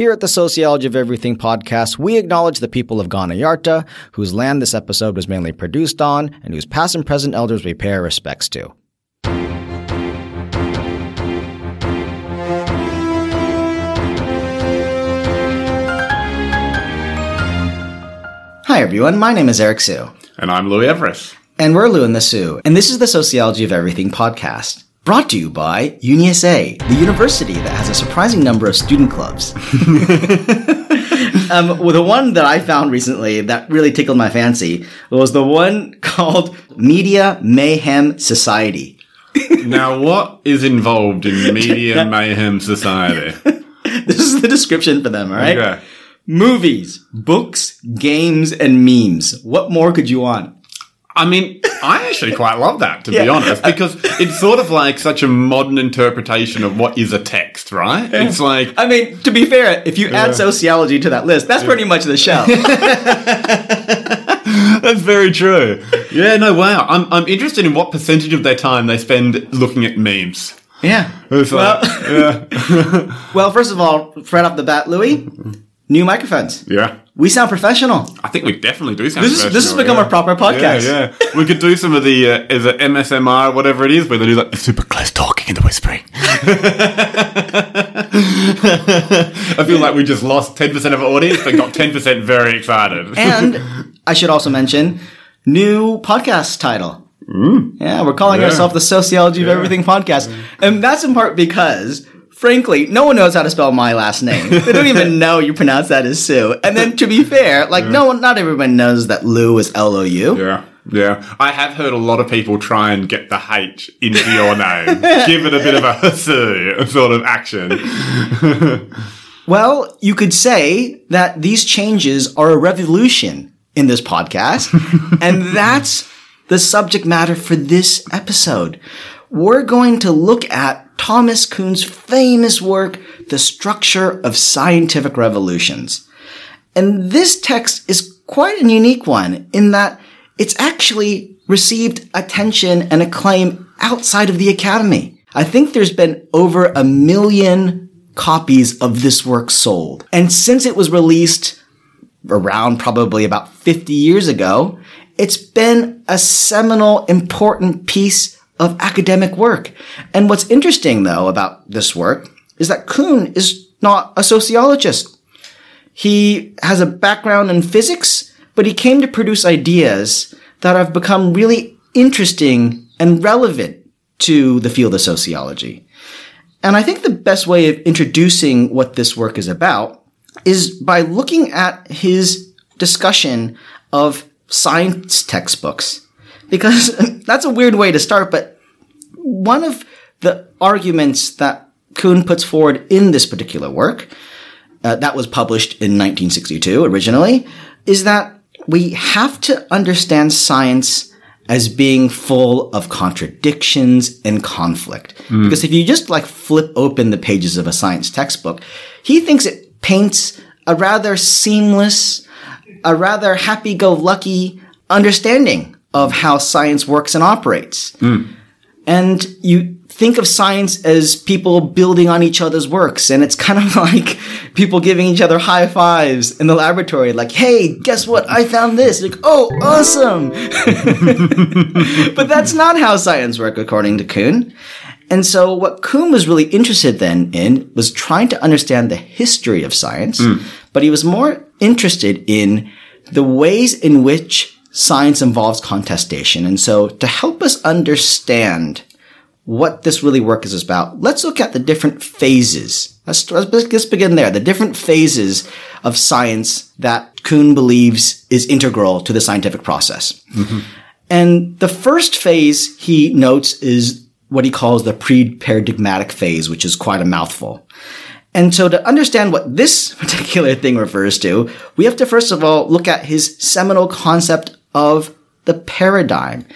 Here at the Sociology of Everything podcast, we acknowledge the people of Kaurna Yerta, whose land this episode was mainly produced on, and whose past and present elders we pay our respects to. Hi everyone, my name is Eric Hsu. And I'm Louis Everuss. And we're Lou and the Sue. and this is the Sociology of Everything podcast. Brought to you by UniSA, the university that has a surprising number of student clubs. um, well, the one that I found recently that really tickled my fancy was the one called Media Mayhem Society. now, what is involved in Media Mayhem Society? this is the description for them, all right? Okay. Movies, books, games, and memes. What more could you want? I mean, I actually quite love that, to be honest, because it's sort of like such a modern interpretation of what is a text, right? It's like, I mean, to be fair, if you add sociology to that list, that's pretty much the shell. that's very true. Yeah, no, wow. I'm, I'm interested in what percentage of their time they spend looking at memes. yeah. It's like, yeah. Well, first of all, right off the bat, Louis, new microphones. yeah. We sound professional. I think we definitely do sound This is this has become yeah. a proper podcast. Yeah, yeah. We could do some of the uh, is it MSMR, whatever it is, where they do like the super close talking and the whispering. I feel like we just lost ten percent of our audience, but got ten percent very excited. And I should also mention new podcast title. Yeah, we're calling Yeah. ourselves the Sociology of Everything podcast, and that's in part because. Frankly, no one knows how to spell my last name. They don't even know you pronounce that as Sue. And then, to be fair, like no one, not everyone knows that Lou is L O U. yeah, yeah. I have heard a lot of people try and get the H into your name, give it a bit of a hussy sort of action. Well, you could say that these changes are a revolution in this podcast, and that's the subject matter for this episode. We're going to look at Thomas Kuhn's famous work, The Structure of Scientific Revolutions. And this text is quite a unique one in that it's actually received attention and acclaim outside of the Academy. I think there's been over a million copies of this work sold. And since it was released around probably about 50 years ago, it's been a seminal, important piece of academic work. And what's interesting though about this work is that Kuhn is not a sociologist. He has a background in physics, but he came to produce ideas that have become really interesting and relevant to the field of sociology. And I think the best way of introducing what this work is about is by looking at his discussion of science textbooks. Because that's a weird way to start, but one of the arguments that Kuhn puts forward in this particular work, uh, that was published in 1962 originally, is that we have to understand science as being full of contradictions and conflict. Because if you just like flip open the pages of a science textbook, he thinks it paints a rather seamless, a rather happy-go-lucky understanding of how science works and operates. Hmm. And you think of science as people building on each other's works. And it's kind of like people giving each other high fives in the laboratory. Like, hey, guess what? I found this. Like, oh, awesome. but that's not how science works, according to Kuhn. And so what Kuhn was really interested then in was trying to understand the history of science, hmm. but he was more interested in the ways in which science involves contestation. And so to help us understand what this really work is about, let's look at the different phases. Let's, let's, let's begin there. The different phases of science that Kuhn believes is integral to the scientific process. Mm-hmm. And the first phase he notes is what he calls the pre-paradigmatic phase, which is quite a mouthful. And so to understand what this particular thing refers to, we have to first of all look at his seminal concept of the paradigm.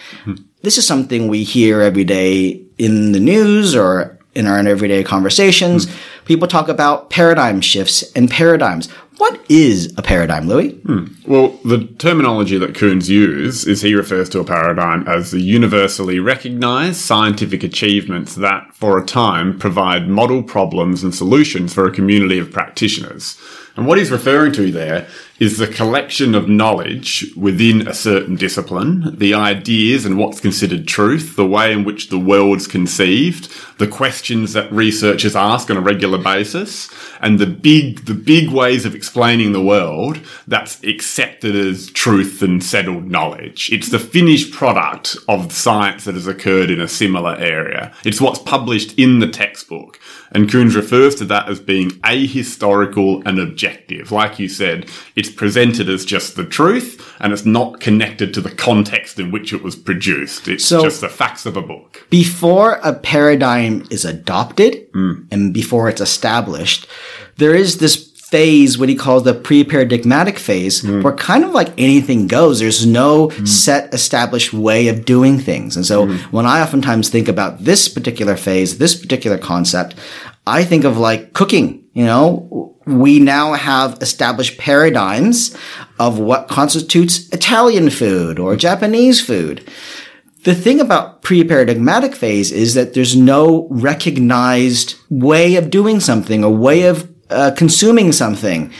This is something we hear every day in the news or in our everyday conversations, people talk about paradigm shifts and paradigms. What is a paradigm, Louis? Hmm. Well, the terminology that Kuhn's uses is he refers to a paradigm as the universally recognized scientific achievements that, for a time, provide model problems and solutions for a community of practitioners. And what he's referring to there is the collection of knowledge within a certain discipline, the ideas and what's considered truth, the way in which the world's conceived, the questions that researchers ask on a regular basis, and the big, the big ways of explaining the world that's accepted as truth and settled knowledge. It's the finished product of science that has occurred in a similar area. It's what's published in the textbook. And Kuhn's refers to that as being ahistorical and objective. Like you said, it's presented as just the truth and it's not connected to the context in which it was produced. It's So- just the facts of a book. before a paradigm is adopted hmm. and before it's established, there is this phase, what he calls the pre-paradigmatic phase, hmm. where kind of like anything goes. There's no hmm. set established way of doing things. And so when I oftentimes think about this particular phase, this particular concept, I think of like cooking, you know, we now have established paradigms of what constitutes Italian food or Japanese food. The thing about pre-paradigmatic phase is that there's no recognized way of doing something, a way of uh, consuming something.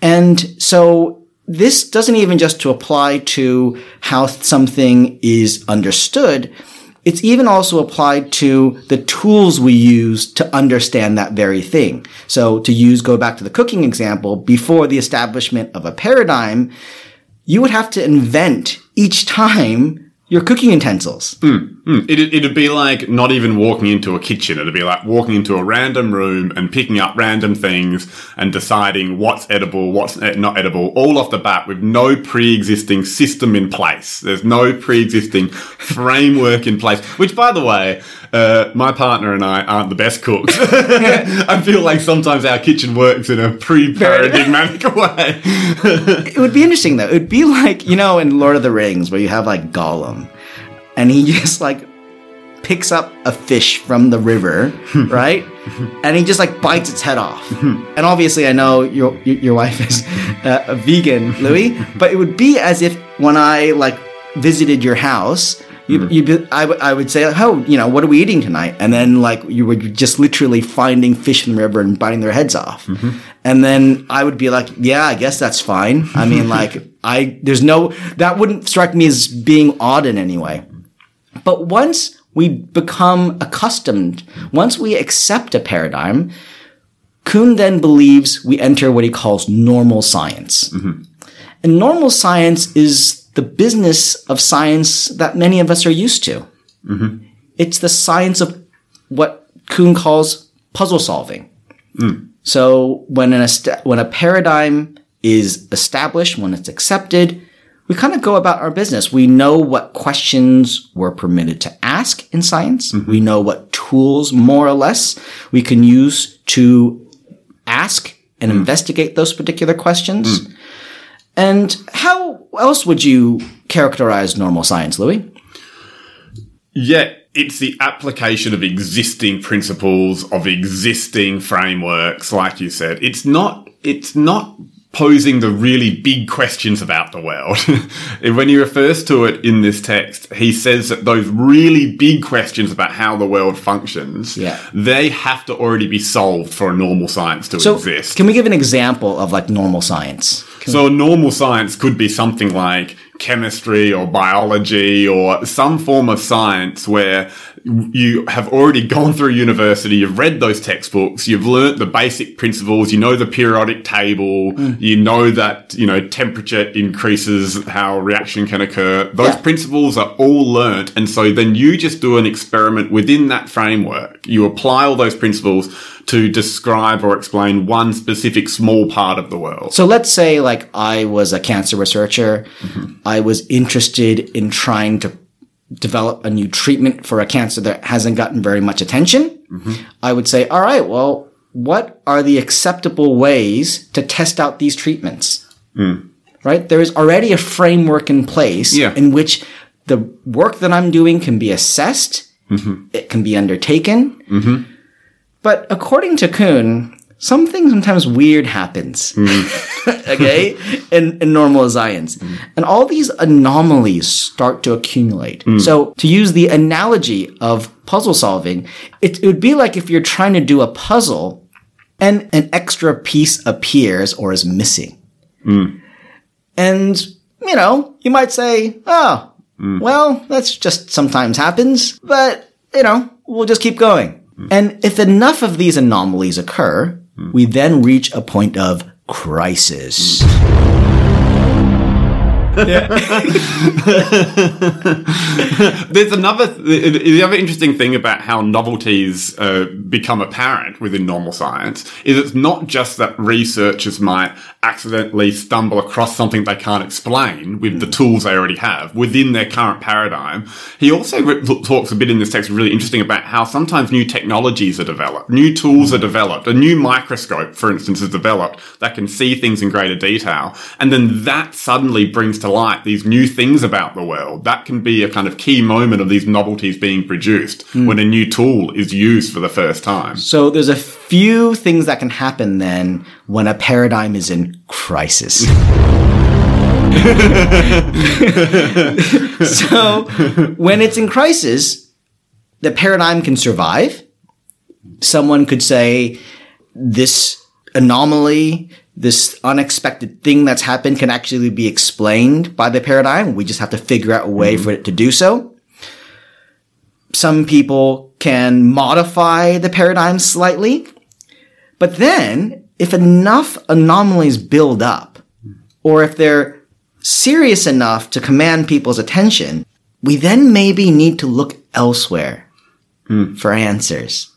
And so this doesn't even just to apply to how something is understood. It's even also applied to the tools we use to understand that very thing. So to use, go back to the cooking example, before the establishment of a paradigm, you would have to invent each time your cooking utensils. Hmm. It'd, it'd be like not even walking into a kitchen. It'd be like walking into a random room and picking up random things and deciding what's edible, what's not edible, all off the bat with no pre-existing system in place. There's no pre-existing framework in place, which by the way, uh, my partner and I aren't the best cooks. I feel like sometimes our kitchen works in a pre-paradigmatic way. It would be interesting though. It would be like, you know, in Lord of the Rings where you have like Gollum and he just like picks up a fish from the river, right? and he just like bites its head off. and obviously I know your your wife is uh, a vegan, Louis, but it would be as if when I like visited your house, you, you'd I, w- I would say, oh, you know, what are we eating tonight? And then like you were just literally finding fish in the river and biting their heads off. And then I would be like, yeah, I guess that's fine. I mean, like I, there's no, that wouldn't strike me as being odd in any way. But once we become accustomed, once we accept a paradigm, Kuhn then believes we enter what he calls normal science. Mm-hmm. And normal science is the business of science that many of us are used to. Mm-hmm. It's the science of what Kuhn calls puzzle solving. Mm. So when an est- when a paradigm is established, when it's accepted, we kind of go about our business. We know what questions we're permitted to ask in science. Mm-hmm. We know what tools, more or less, we can use to ask and mm. investigate those particular questions. Mm. And how else would you characterize normal science, Louis? Yeah, it's the application of existing principles, of existing frameworks, like you said. It's not, it's not posing the really big questions about the world. When he refers to it in this text, he says that those really big questions about how the world functions, Yeah. they have to already be solved for a normal science to So, exist. can we give an example of like normal science? So normal science could be something like chemistry or biology or some form of science where you have already gone through university, you've read those textbooks, you've learnt the basic principles, you know the periodic table, mm. you know that, you know, temperature increases how reaction can occur. Those Yeah. principles are all learnt. And so then you just do an experiment within that framework. You apply all those principles to describe or explain one specific small part of the world. So let's say like I was a cancer researcher. Mm-hmm. I was interested in trying to develop a new treatment for a cancer that hasn't gotten very much attention. Mm-hmm. I would say, all right, well, what are the acceptable ways to test out these treatments? Hmm. Right? There is already a framework in place Yeah. in which the work that I'm doing can be assessed. Mm-hmm. It can be undertaken. Mm-hmm. But according to Kuhn, something sometimes weird happens. Mm. okay? In, in normal science. Mm. And all these anomalies start to accumulate. Mm. So to use the analogy of puzzle solving, it, it would be like if you're trying to do a puzzle and an extra piece appears or is missing. And, you know, you might say, oh, well, that's just sometimes happens, but, you know, we'll just keep going. And if enough of these anomalies occur, we then reach a point of crisis. There's another the the other interesting thing about how novelties uh, become apparent within normal science is it's not just that researchers might accidentally stumble across something they can't explain with the tools they already have within their current paradigm. He also re- talks a bit in this text really interesting about how sometimes new technologies are developed, new tools are developed, a new microscope, for instance, is developed that can see things in greater detail, and then that suddenly brings to light these new things about the world. That can be a kind of key moment of these novelties being produced hmm. when a new tool is used for the first time. So there's a few things that can happen then when a paradigm is in crisis. so when it's in crisis, the paradigm can survive. Someone could say this anomaly, this unexpected thing that's happened can actually be explained by the paradigm. We just have to figure out a way mm-hmm. for it to do so. Some people can modify the paradigm slightly. But then, if enough anomalies build up, or if they're serious enough to command people's attention, we then maybe need to look elsewhere hmm. for answers.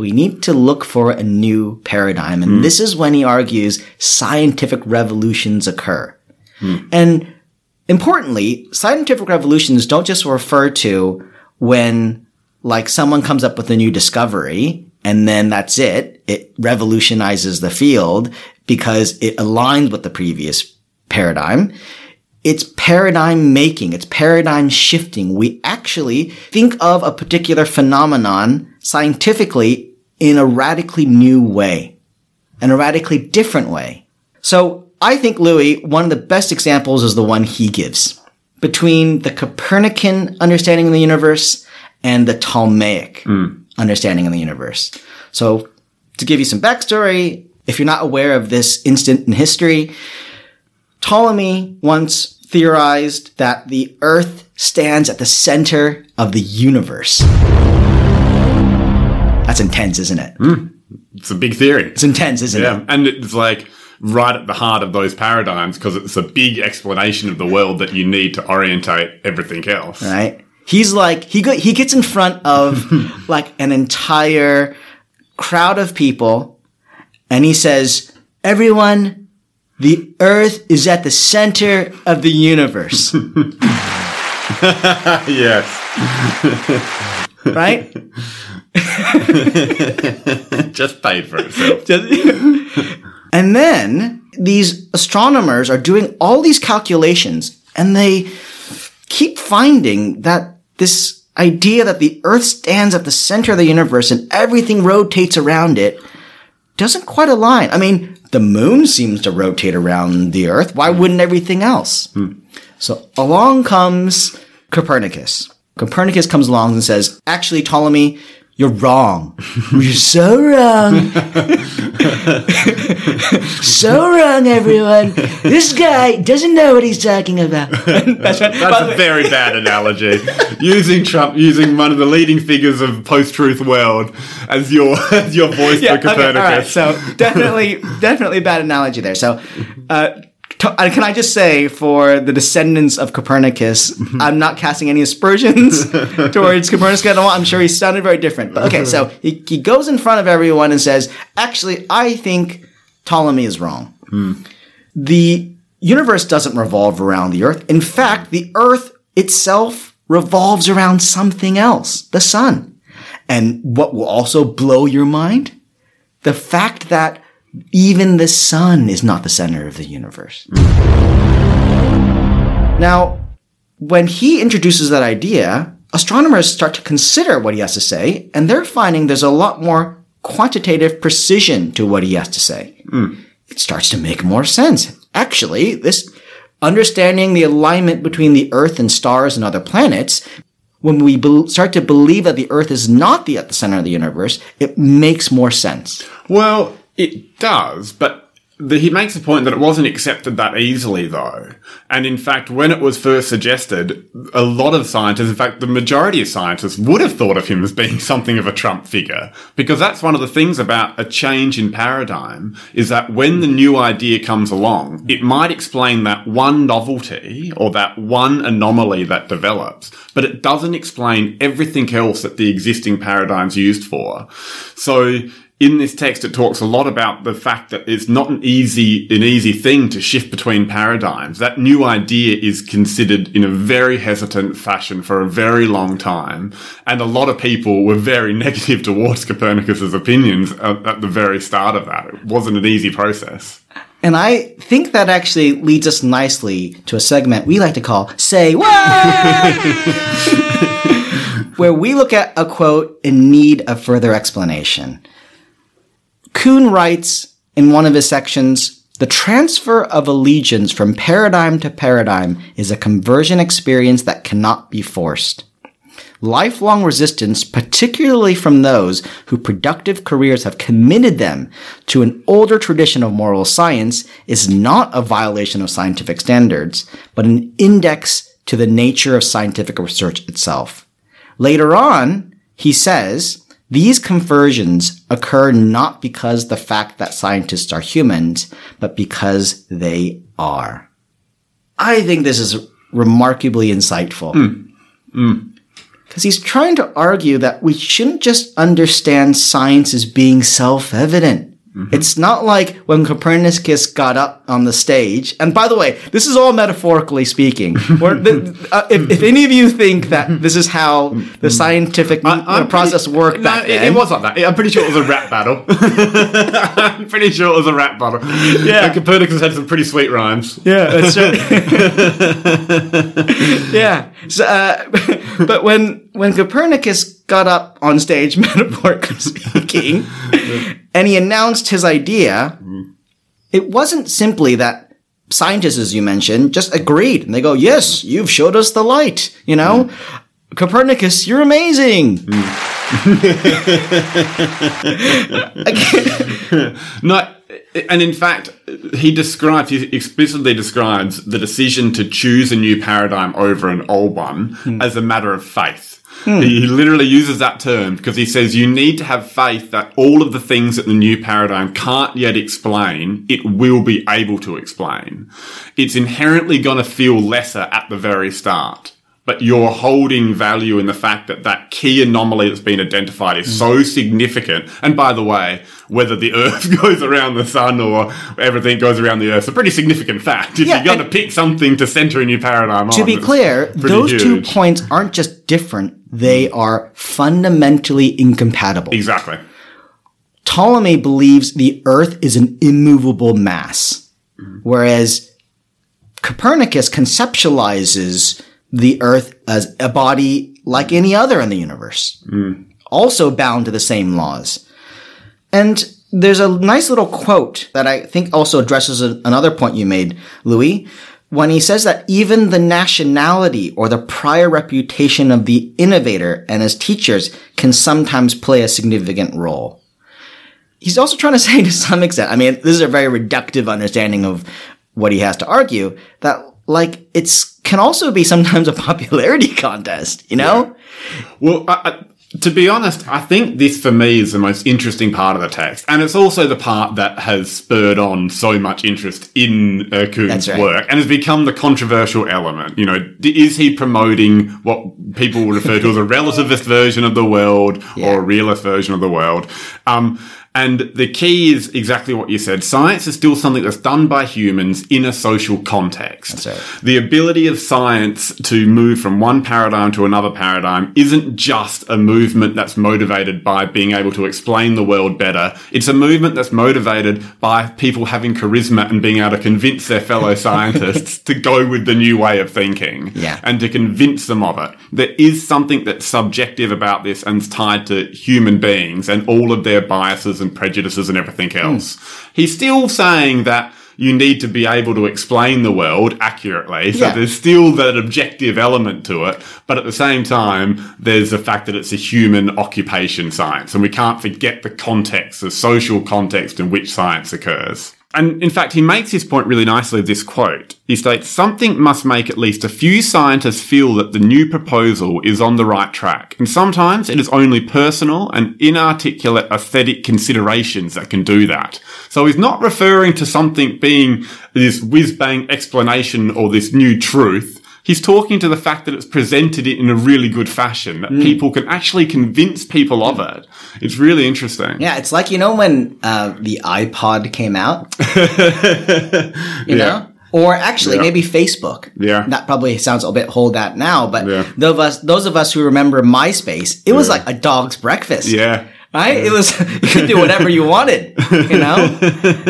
We need to look for a new paradigm. And hmm. this is when he argues scientific revolutions occur. Hmm. And importantly, scientific revolutions don't just refer to when like someone comes up with a new discovery and then that's it. It revolutionizes the field because it aligns with the previous paradigm. It's paradigm making. It's paradigm shifting. We actually think of a particular phenomenon scientifically in a radically new way, in a radically different way. So I think Louis, one of the best examples is the one he gives between the Copernican understanding of the universe and the Ptolemaic hmm. understanding of the universe. So to give you some backstory, if you're not aware of this instant in history, Ptolemy once theorized that the Earth stands at the center of the universe. That's intense, isn't it? Mm. It's a big theory. It's intense, isn't it? Yeah, it? and it's like right at the heart of those paradigms because it's a big explanation of the world that you need to orientate everything else. Right? He's like he go, he gets in front of like an entire crowd of people, and he says, "Everyone, the Earth is at the center of the universe." yes, right? just paid for itself. and then these astronomers are doing all these calculations and they keep finding that this idea that the Earth stands at the center of the universe and everything rotates around it doesn't quite align. I mean, the moon seems to rotate around the Earth. Why wouldn't everything else? Hmm. So along comes Copernicus. Copernicus comes along and says, actually, Ptolemy, you're wrong. You're so wrong. so wrong, everyone. This guy doesn't know what he's talking about. That's. That's a very bad analogy. using Trump, using one of the leading figures of post-truth world as your as your voice Yeah, for okay, all right. So definitely, definitely bad analogy there. So, uh, to- uh, can I just say for the descendants of Copernicus, I'm not casting any aspersions towards Copernicus at all. I'm sure he sounded very different. But okay, so he, he goes in front of everyone and says, actually, I think Ptolemy is wrong. The universe doesn't revolve around the earth. In fact, the earth itself revolves around something else, the sun. And what will also blow your mind? the fact that even the sun is not the center of the universe. Now, when he introduces that idea, astronomers start to consider what he has to say, and they're finding there's a lot more quantitative precision to what he has to say. Hmm. It starts to make more sense. Actually, this understanding the alignment between the Earth and stars and other planets, when we be- start to believe that the Earth is not the at the center of the universe, it makes more sense. Well, it does, but the, he makes the point that it wasn't accepted that easily, though. And in fact, when it was first suggested, a lot of scientists, in fact, the majority of scientists would have thought of him as being something of a Trump figure. Because that's one of the things about a change in paradigm is that when the new idea comes along, it might explain that one novelty or that one anomaly that develops, but it doesn't explain everything else that the existing paradigm's used for. So, in this text, it talks a lot about the fact that it's not an easy, an easy thing to shift between paradigms. That new idea is considered in a very hesitant fashion for a very long time. And a lot of people were very negative towards Copernicus's opinions at, at the very start of that. It wasn't an easy process. And I think that actually leads us nicely to a segment we like to call Say What? Where we look at a quote in need of further explanation. Kuhn writes in one of his sections, the transfer of allegiance from paradigm to paradigm is a conversion experience that cannot be forced. Lifelong resistance, particularly from those whose productive careers have committed them to an older tradition of normal science, is not a violation of scientific standards, but an index to the nature of scientific research itself. Later on, he says, these conversions occur not because the fact that scientists are humans, but because they are. I think this is remarkably insightful. Hmm. Hmm. Because he's trying to argue that we shouldn't just understand science as being self-evident. It's not like when Copernicus got up on the stage, and by the way, this is all metaphorically speaking. The, uh, if, if any of you think that this is how the scientific I- process pretty- worked no, back it, then, it was like that. I'm pretty sure it was a rap battle. I'm pretty sure it was a rap battle. Yeah. And Copernicus had some pretty sweet rhymes. Yeah, that's right. yeah. So, uh, but when when Copernicus got up on stage, metaphorically speaking, and he announced his idea, mm-hmm. it wasn't simply that scientists, as you mentioned, just agreed and they go, "Yes, you've showed us the light." You know. Mm. Copernicus, you're amazing. Mm. No, and in fact, he describes, he explicitly describes the decision to choose a new paradigm over an old one hmm. as a matter of faith. Hmm. He literally uses that term because he says you need to have faith that all of the things that the new paradigm can't yet explain, it will be able to explain. It's inherently going to feel lesser at the very start. But you're holding value in the fact that that key anomaly that's been identified is hmm. so significant. And by the way, whether the Earth goes around the Sun or everything goes around the Earth, is a pretty significant fact. If Yeah, you're going to pick something to center a new paradigm on. To on, be clear, those two points aren't just different, they hmm. are fundamentally incompatible. Exactly. Ptolemy believes the Earth is an immovable mass, hmm. whereas Copernicus conceptualizes the Earth as a body like any other in the universe, hmm. also bound to the same laws. And there's a nice little quote that I think also addresses a- another point you made, Louis, when he says that even the nationality or the prior reputation of the innovator and his teachers can sometimes play a significant role he's also trying to say to some extent, I mean, this is a very reductive understanding of what he has to argue, that like it's can also be sometimes a popularity contest, you know? Well, I, I, to be honest, I think this for me is the most interesting part of the text, and it's also the part that has spurred on so much interest in uh, Kuhn's right. work and has become the controversial element. You know, is he promoting what people would refer to as a relativist version of the world Yeah. or a realist version of the world? Um, And the key is exactly what you said. Science is still something that's done by humans in a social context. Right. The ability of science to move from one paradigm to another paradigm isn't just a movement that's motivated by being able to explain the world better. It's a movement that's motivated by people having charisma and being able to convince their fellow scientists to go with the new way of thinking. Yeah. And to convince them of it. There is something that's subjective about this and it's tied to human beings and all of their biases and prejudices and everything hmm. else. He's still saying that you need to be able to explain the world accurately. So Yeah. there's still that objective element to it. But at the same time, there's the fact that it's a human occupation science. And we can't forget the context, the social context in which science occurs. And in fact, he makes his point really nicely with this quote. He states, something must make at least a few scientists feel that the new proposal is on the right track. And sometimes it is only personal and inarticulate aesthetic considerations that can do that. So he's not referring to something being this whiz bang explanation or this new truth. He's talking to the fact that it's presented in a really good fashion, that people can actually convince people of it. It's really interesting. Yeah, it's like you know when uh, the iPod came out, you know, or actually Yeah. maybe Facebook. Yeah. that probably sounds a bit hold that now, but Yeah. those of us, those of us who remember MySpace, it was like a dog's breakfast. Yeah. Right? It was, you could do whatever you wanted, you know?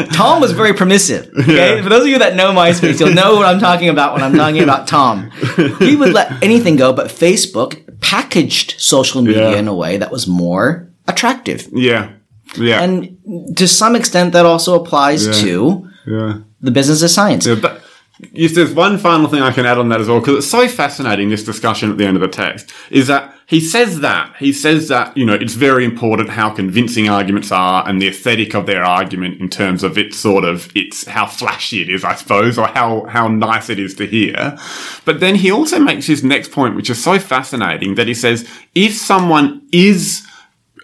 Tom was very permissive. Okay. Yeah. For those of you that know MySpace, you'll know what I'm talking about when I'm talking about Tom. He would let anything go, but Facebook packaged social media Yeah. in a way that was more attractive. Yeah. Yeah. And to some extent, that also applies Yeah. to yeah. the business of science. Yeah, but if there's one final thing I can add on that as well, because it's so fascinating, this discussion at the end of the text, is that he says that, he says that, you know, it's very important how convincing arguments are and the aesthetic of their argument in terms of its sort of, it's how flashy it is, I suppose, or how, how nice it is to hear. But then he also makes his next point, which is so fascinating, that he says, if someone is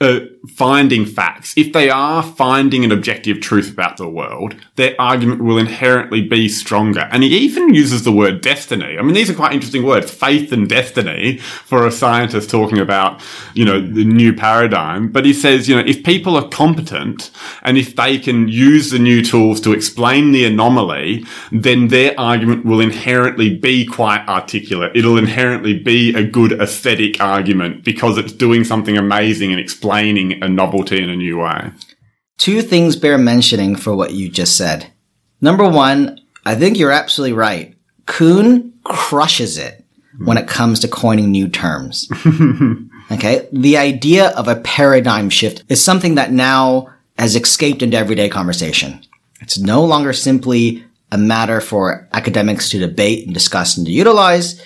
uh, finding facts, if they are finding an objective truth about the world, their argument will inherently be stronger. And he even uses the word destiny. I mean, these are quite interesting words, faith and destiny for a scientist talking about, you know, the new paradigm. But he says, you know, if people are competent and if they can use the new tools to explain the anomaly, then their argument will inherently be quite articulate. It'll inherently be a good aesthetic argument because it's doing something amazing and explaining a novelty in a new way. Two things bear mentioning for what you just said. Number one, I think you're absolutely right. Kuhn crushes it when it comes to coining new terms. okay. The idea of a paradigm shift is something that now has escaped into everyday conversation. It's no longer simply a matter for academics to debate and discuss and to utilize.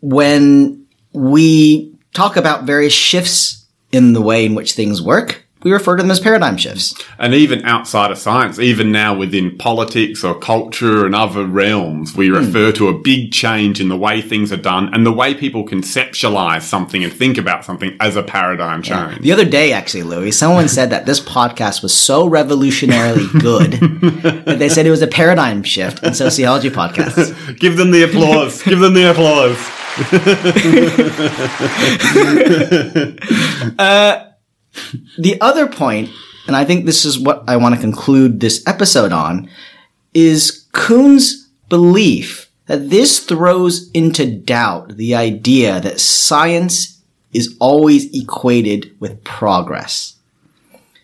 When we talk about various shifts in the way in which things work, we refer to them as paradigm shifts. And even outside of science, even now within politics or culture and other realms, we hmm. refer to a big change in the way things are done and the way people conceptualize something and think about something as a paradigm change. The other day, actually, Louis, someone said that this podcast was so revolutionarily good that they said it was a paradigm shift in sociology podcasts. Give them the applause. Give them the applause. Uh, the other point, and I think this is what I want to conclude this episode on, is Kuhn's belief that this throws into doubt the idea that science is always equated with progress.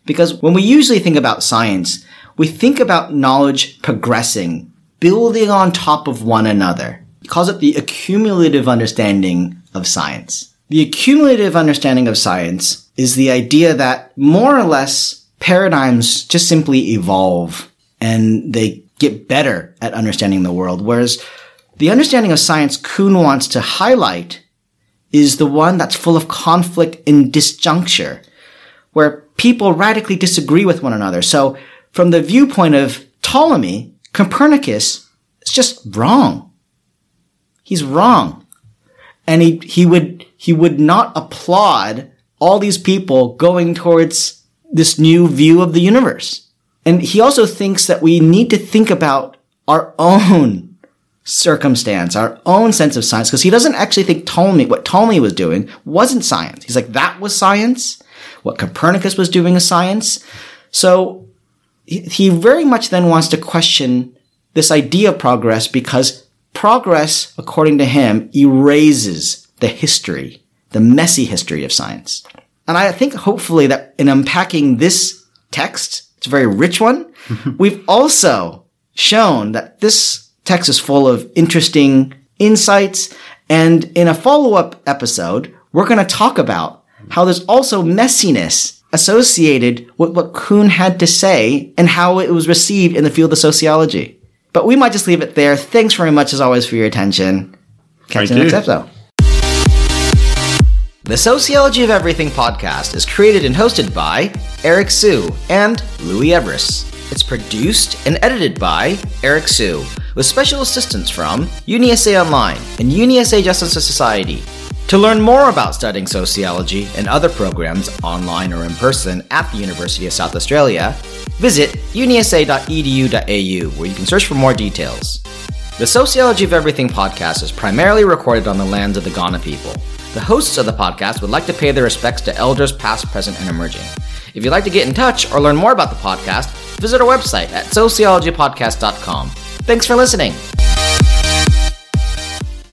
Because when we usually think about science, we think about knowledge progressing, building on top of one another. He calls it the accumulative understanding of science. The accumulative understanding of science is the idea that more or less paradigms just simply evolve and they get better at understanding the world. Whereas the understanding of science Kuhn wants to highlight is the one that's full of conflict and disjuncture, where people radically disagree with one another. So from the viewpoint of Ptolemy, Copernicus is just wrong. He's wrong. And he, he would, he would not applaud all these people going towards this new view of the universe. And he also thinks that we need to think about our own circumstance, our own sense of science, because he doesn't actually think Ptolemy, what Ptolemy was doing wasn't science. He's like, that was science. what Copernicus was doing is science. So he very much then wants to question this idea of progress because progress, according to him, erases the history, the messy history of science. And I think hopefully that in unpacking this text, it's a very rich one. we've also shown that this text is full of interesting insights. And in a follow-up episode, we're going to talk about how there's also messiness associated with what Kuhn had to say and how it was received in the field of sociology. But we might just leave it there. Thanks very much as always for your attention. Catch Thank you in the next episode. The Sociology of Everything podcast is created and hosted by Eric Hsu and Louis Everuss. It's produced and edited by Eric Hsu, with special assistance from UniSA Online and UniSA Justice Society. To learn more about studying sociology and other programs online or in person at the University of South Australia, visit unisa.edu.au where you can search for more details. The Sociology of Everything podcast is primarily recorded on the lands of the Kaurna people. The hosts of the podcast would like to pay their respects to elders past, present, and emerging. If you'd like to get in touch or learn more about the podcast, visit our website at sociologypodcast.com. Thanks for listening.